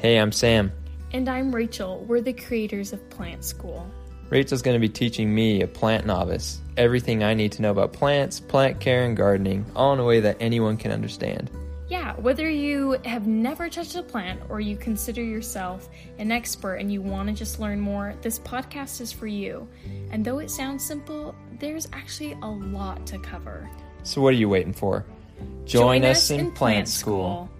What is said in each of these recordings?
Hey, I'm Sam. And I'm Rachel. We're the creators of Plant School. Rachel's going to be teaching me, a plant novice, everything I need to know about plants, plant care, and gardening, all in a way that anyone can understand. Yeah, whether you have never touched a plant or you consider yourself an expert and you want to just learn more, this podcast is for you. And though it sounds simple, there's actually a lot to cover. So, what are you waiting for? Join, Join us, us, in, Plant, plant school. school.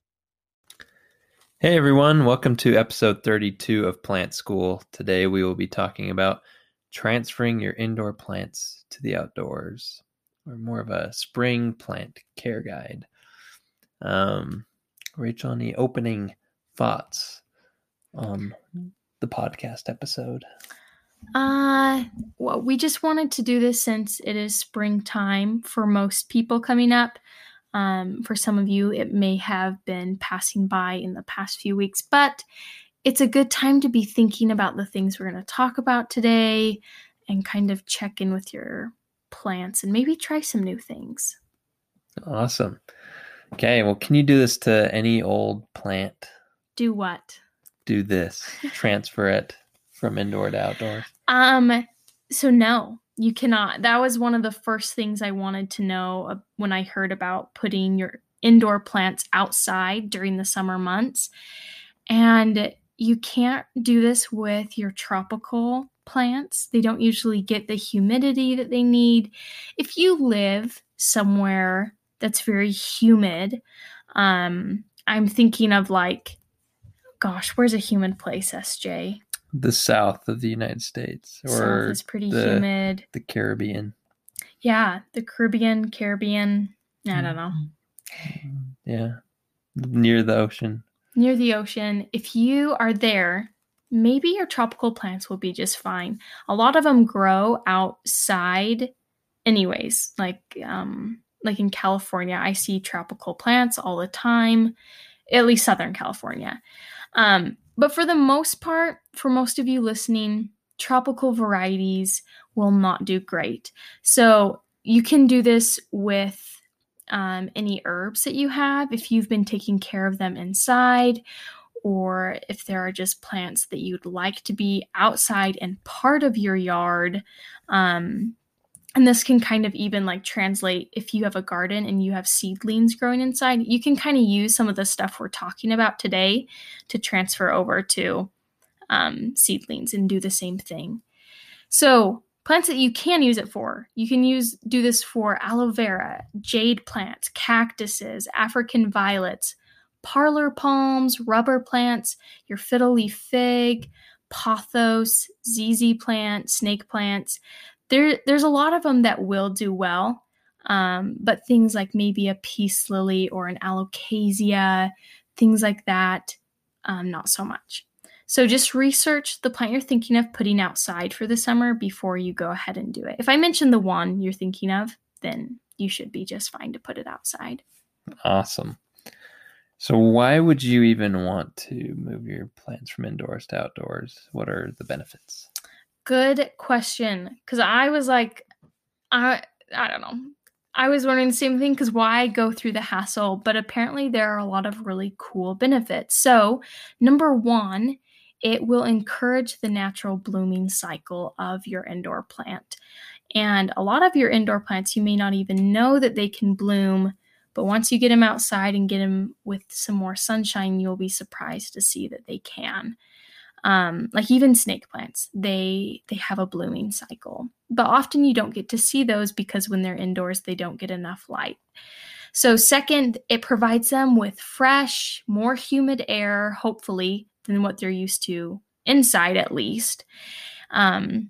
Hey everyone, welcome to episode 32 of Plant School. Today we will be talking about transferring your indoor plants to the outdoors, or more of a spring plant care guide. Um, Rachel, any opening thoughts on the podcast episode? Uh, well, we just wanted to do this since it is springtime for most people coming up. Um, for some of you, it may have been passing by in the past few weeks, but it's a good time to be thinking about the things we're going to talk about today and kind of check in with your plants and maybe try some new things. Awesome. Okay, well, can you do this to any old plant? Do what? Do this. Transfer it from indoor to outdoors. Um, so no, you cannot. That was one of the first things I wanted to know when I heard about putting your indoor plants outside during the summer months. And you can't do this with your tropical plants. They don't usually get the humidity that they need. If you live somewhere that's very humid, um, I'm thinking of like, gosh, where's a humid place, SJ? The south of the United States, or south is pretty the, humid. The Caribbean. Yeah, the Caribbean, Caribbean. I don't know. Mm-hmm. Yeah, near the ocean. Near the ocean. If you are there, maybe your tropical plants will be just fine. A lot of them grow outside, anyways. Like, um, like in California, I see tropical plants all the time. At least Southern California. Um, but for the most part, for most of you listening, tropical varieties will not do great. So you can do this with um, any herbs that you have if you've been taking care of them inside, or if there are just plants that you'd like to be outside and part of your yard. Um, and this can kind of even like translate if you have a garden and you have seedlings growing inside you can kind of use some of the stuff we're talking about today to transfer over to um, seedlings and do the same thing. So plants that you can use it for you can use do this for aloe vera jade plants cactuses african violets parlor palms rubber plants your fiddle leaf fig pothos ZZ plant, snake plants there there's a lot of them that will do well um, but things like maybe a peace lily or an alocasia things like that um, not so much. So just research the plant you're thinking of putting outside for the summer before you go ahead and do it. If i mention the one you're thinking of then you should be just fine to put it outside. Awesome. So why would you even want to move your plants from indoors to outdoors? What are the benefits Good question. Because I was like, I I don't know. I was wondering the same thing because why go through the hassle? But apparently, there are a lot of really cool benefits. So, number one, it will encourage the natural blooming cycle of your indoor plant. And a lot of your indoor plants, you may not even know that they can bloom But once you get them outside and get them with some more sunshine, you'll be surprised to see that they can. Um, like even snake plants, they they have a blooming cycle, but often you don't get to see those because when they're indoors, they don't get enough light. So, second, it provides them with fresh, more humid air, hopefully, than what they're used to inside, at least. Um,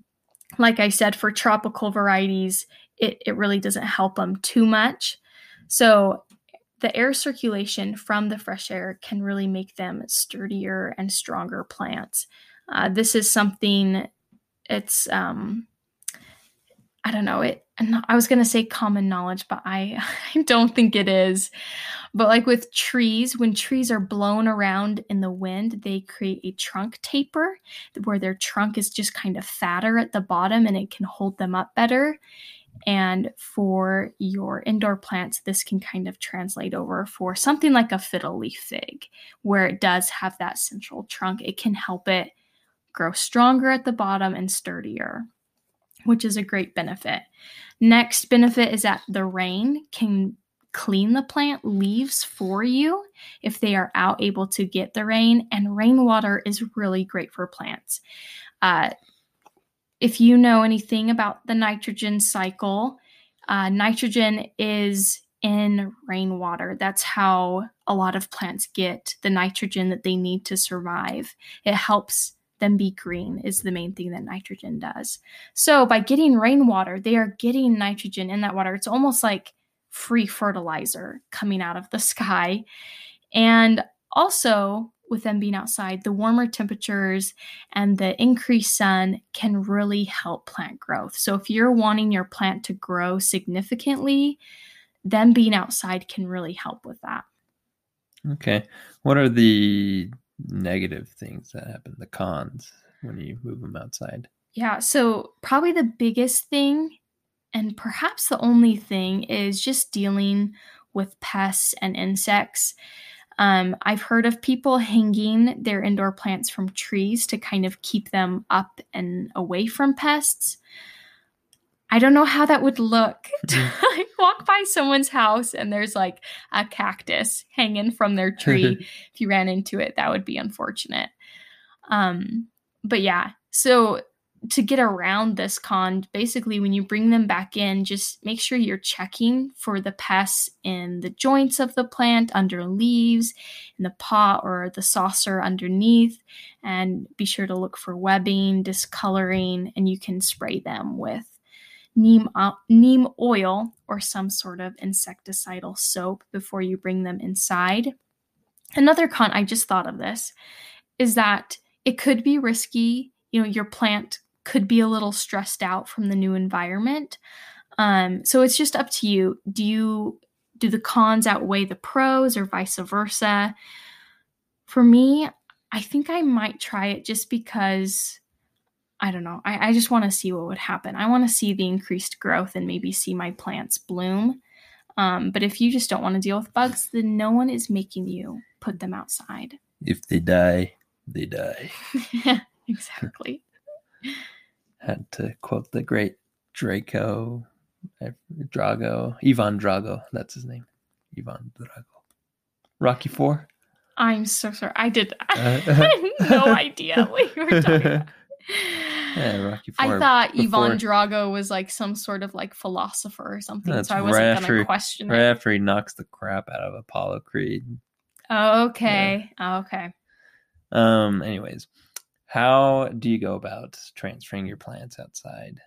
like I said, for tropical varieties, it, it really doesn't help them too much. So, the air circulation from the fresh air can really make them sturdier and stronger plants. Uh, this is something it's um, I don't know it. I was gonna say common knowledge, but I I don't think it is. But like with trees, when trees are blown around in the wind, they create a trunk taper where their trunk is just kind of fatter at the bottom and it can hold them up better. And for your indoor plants, this can kind of translate over for something like a fiddle leaf fig, where it does have that central trunk. It can help it grow stronger at the bottom and sturdier which is a great benefit. Next benefit is that the rain can clean the plant leaves for you if they are out able to get the rain, and rainwater is really great for plants. Uh, if you know anything about the nitrogen cycle, uh, nitrogen is in rainwater. That's how a lot of plants get the nitrogen that they need to survive. It helps them be green is the main thing that nitrogen does. So by getting rainwater, they are getting nitrogen in that water. It's almost like free fertilizer coming out of the sky. And also, with them being outside, the warmer temperatures and the increased sun can really help plant growth. So, if you're wanting your plant to grow significantly, them being outside can really help with that. Okay. What are the negative things that happen, the cons when you move them outside? Yeah, so probably the biggest thing, and perhaps the only thing, is just dealing with pests and insects. Um, I've heard of people hanging their indoor plants from trees to kind of keep them up and away from pests. I don't know how that would look to mm-hmm. like walk by someone's house and there's like a cactus hanging from their tree. if you ran into it, that would be unfortunate. Um, but yeah, so to get around this con, basically when you bring them back in, just make sure you're checking for the pests in the joints of the plant, under leaves, in the pot or the saucer underneath, and be sure to look for webbing, discoloring, and you can spray them with neem, uh, neem oil or some sort of insecticidal soap before you bring them inside. Another con, I just thought of this, is that it could be risky. You know, your plant could be a little stressed out from the new environment. Um, so it's just up to you. Do you do the cons outweigh the pros or vice versa? For me, I think I might try it just because I don't know. I, I just want to see what would happen. I want to see the increased growth and maybe see my plants bloom. Um, but if you just don't want to deal with bugs, then no one is making you put them outside. If they die, they die. yeah, exactly. Had to quote the great Draco, Drago, Ivan Drago. That's his name. Ivan Drago. Rocky Four. I'm so sorry. I did. I had no idea what you were talking about. Yeah, Rocky I thought before. Ivan Drago was like some sort of like philosopher or something, That's so I wasn't right gonna question right it. Right after he knocks the crap out of Apollo Creed. Oh, okay. Yeah. Oh, okay. Um. Anyways, how do you go about transferring your plants outside?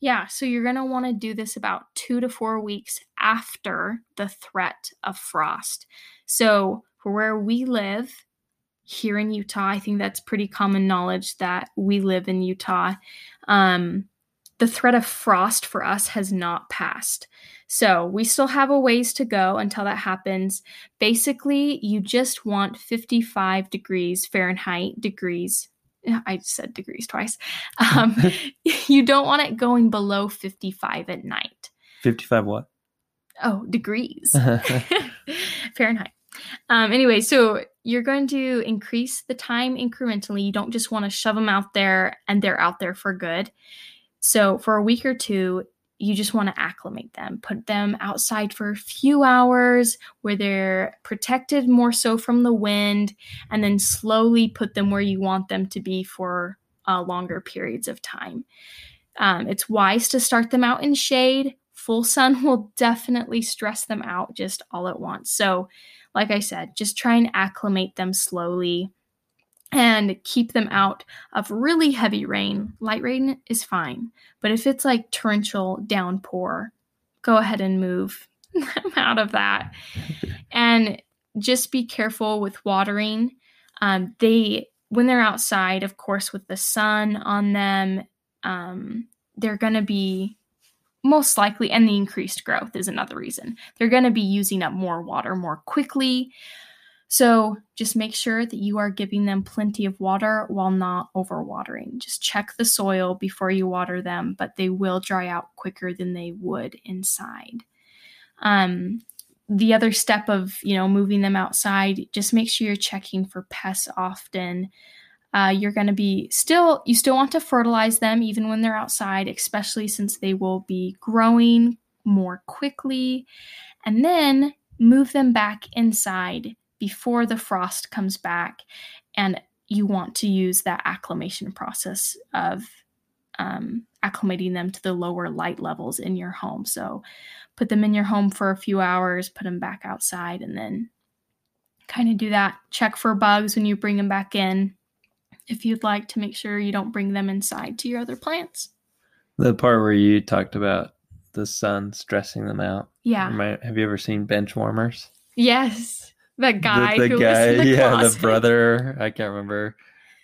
Yeah, so you're going to want to do this about two to four weeks after the threat of frost. So, for where we live, here in Utah. I think that's pretty common knowledge that we live in Utah. Um, the threat of frost for us has not passed. So we still have a ways to go until that happens. Basically, you just want 55 degrees Fahrenheit degrees. I said degrees twice. Um, you don't want it going below 55 at night. 55 what? Oh, degrees Fahrenheit. Um, anyway, so you're going to increase the time incrementally. You don't just want to shove them out there and they're out there for good. So for a week or two, you just want to acclimate them, put them outside for a few hours where they're protected more so from the wind, and then slowly put them where you want them to be for uh, longer periods of time. Um, it's wise to start them out in shade. Full sun will definitely stress them out just all at once. So, like I said, just try and acclimate them slowly and keep them out of really heavy rain. Light rain is fine, but if it's like torrential downpour, go ahead and move them out of that. and just be careful with watering. Um, they when they're outside, of course, with the sun on them, um, they're going to be most likely, and the increased growth is another reason. They're going to be using up more water more quickly. So just make sure that you are giving them plenty of water while not overwatering. Just check the soil before you water them, but they will dry out quicker than they would inside. Um, the other step of you know moving them outside just make sure you're checking for pests often uh, you're going to be still you still want to fertilize them even when they're outside especially since they will be growing more quickly and then move them back inside before the frost comes back and you want to use that acclimation process of um, acclimating them to the lower light levels in your home so put them in your home for a few hours, put them back outside, and then kind of do that. Check for bugs when you bring them back in if you'd like to make sure you don't bring them inside to your other plants. The part where you talked about the sun stressing them out. Yeah. have you ever seen bench warmers? Yes. The guy the, the who guy, lives in the yeah, closet. the brother. I can't remember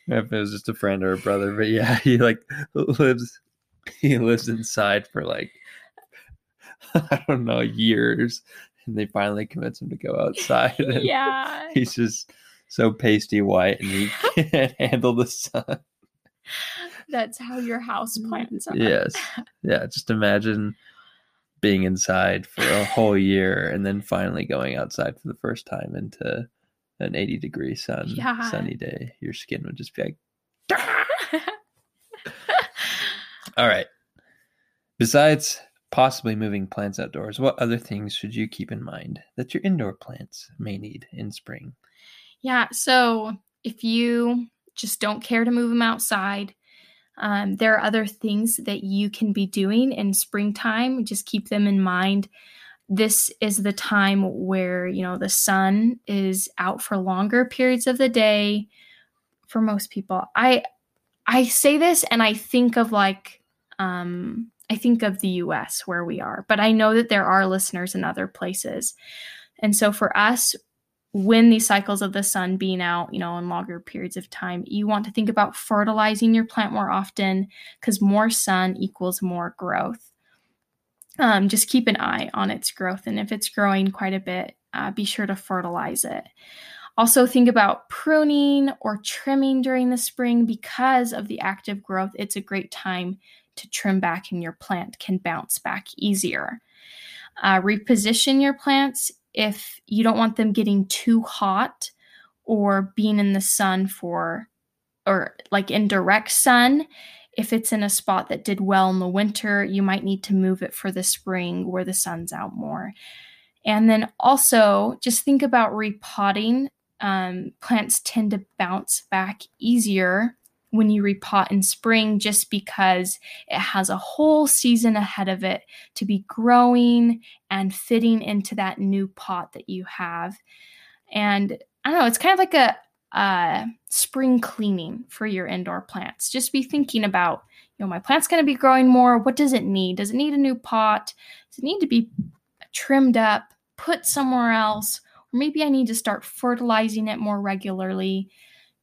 if it was just a friend or a brother, but yeah, he like lives he lives inside for like I don't know, years. And they finally convince him to go outside. And yeah. He's just so pasty white and he can't handle the sun. That's how your house mm, plants are. Yes. Yeah. Just imagine being inside for a whole year and then finally going outside for the first time into an 80 degree sun Yeah. sunny day. Your skin would just be like, all right. Besides possibly moving plants outdoors, what other things should you keep in mind that your indoor plants may need in spring? Yeah, so if you just don't care to move them outside, um, there are other things that you can be doing in springtime. Just keep them in mind. This is the time where, you know, the sun is out for longer periods of the day for most people. I I say this and I think of like um I think of the US where we are, but I know that there are listeners in other places. And so for us, when these cycles of the sun being out, you know, in longer periods of time, you want to think about fertilizing your plant more often because more sun equals more growth. Um, just keep an eye on its growth. And if it's growing quite a bit, uh, be sure to fertilize it. Also, think about pruning or trimming during the spring because of the active growth. It's a great time to trim back and your plant can bounce back easier. Uh, reposition your plants if you don't want them getting too hot or being in the sun for, or like in direct sun. If it's in a spot that did well in the winter, you might need to move it for the spring where the sun's out more. And then also just think about repotting. Um, plants tend to bounce back easier when you repot in spring just because it has a whole season ahead of it to be growing and fitting into that new pot that you have. And I don't know, it's kind of like a, a spring cleaning for your indoor plants. Just be thinking about, you know, my plant's going to be growing more. What does it need? Does it need a new pot? Does it need to be trimmed up, put somewhere else? Or maybe I need to start fertilizing it more regularly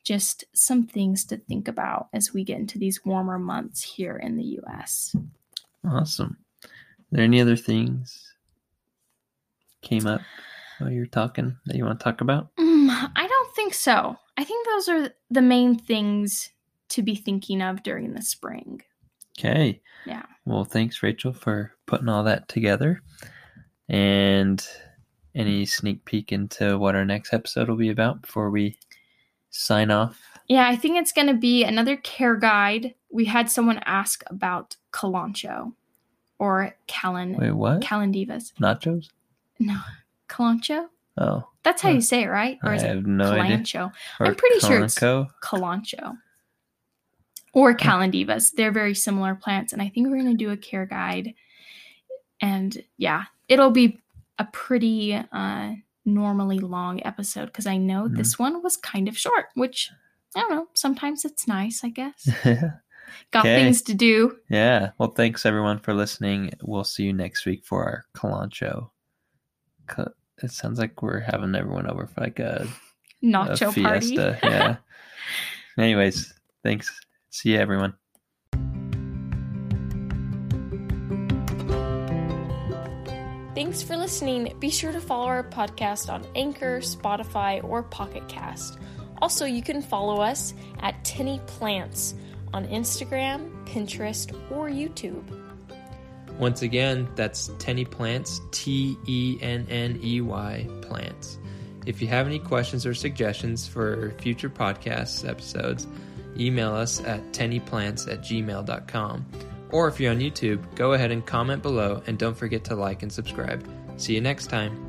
just some things to think about as we get into these warmer months here in the US. Awesome. Are there any other things came up while you're talking that you want to talk about? Mm, I don't think so. I think those are the main things to be thinking of during the spring. Okay. Yeah. Well, thanks, Rachel, for putting all that together. And any sneak peek into what our next episode will be about before we sign off? Yeah, I think it's going to be another care guide. We had someone ask about Kalancho. or Callan Wait, what? Calandivas. Nachos? No, Calancho. Oh, That's how Huh. you say it, right? Or I is it have no idea. Calancho? I'm pretty sure it's-? Calancho. Or Calandivas. They're very similar plants, and I think we're going to do a care guide. And yeah, it'll be a pretty uh, normally long episode because I know Mhm. this one was kind of short, which I don't know. Sometimes it's nice, I guess. Got Okay. things to do. Yeah. Well, thanks everyone for listening. We'll see you next week for our Kalancho. Ca- It sounds like we're having everyone over for like a, a Nacho party. fiesta. yeah. Anyways, thanks. See you, everyone. Thanks for listening. Be sure to follow our podcast on Anchor, Spotify, or Pocket Cast. Also, you can follow us at Tenny Plants on Instagram, Pinterest, or YouTube. Once again, that's Tenny Plants, T E N N E Y Plants. If you have any questions or suggestions for future podcast episodes, email us at tennyplants at gmail.com. Or if you're on YouTube, go ahead and comment below and don't forget to like and subscribe. See you next time.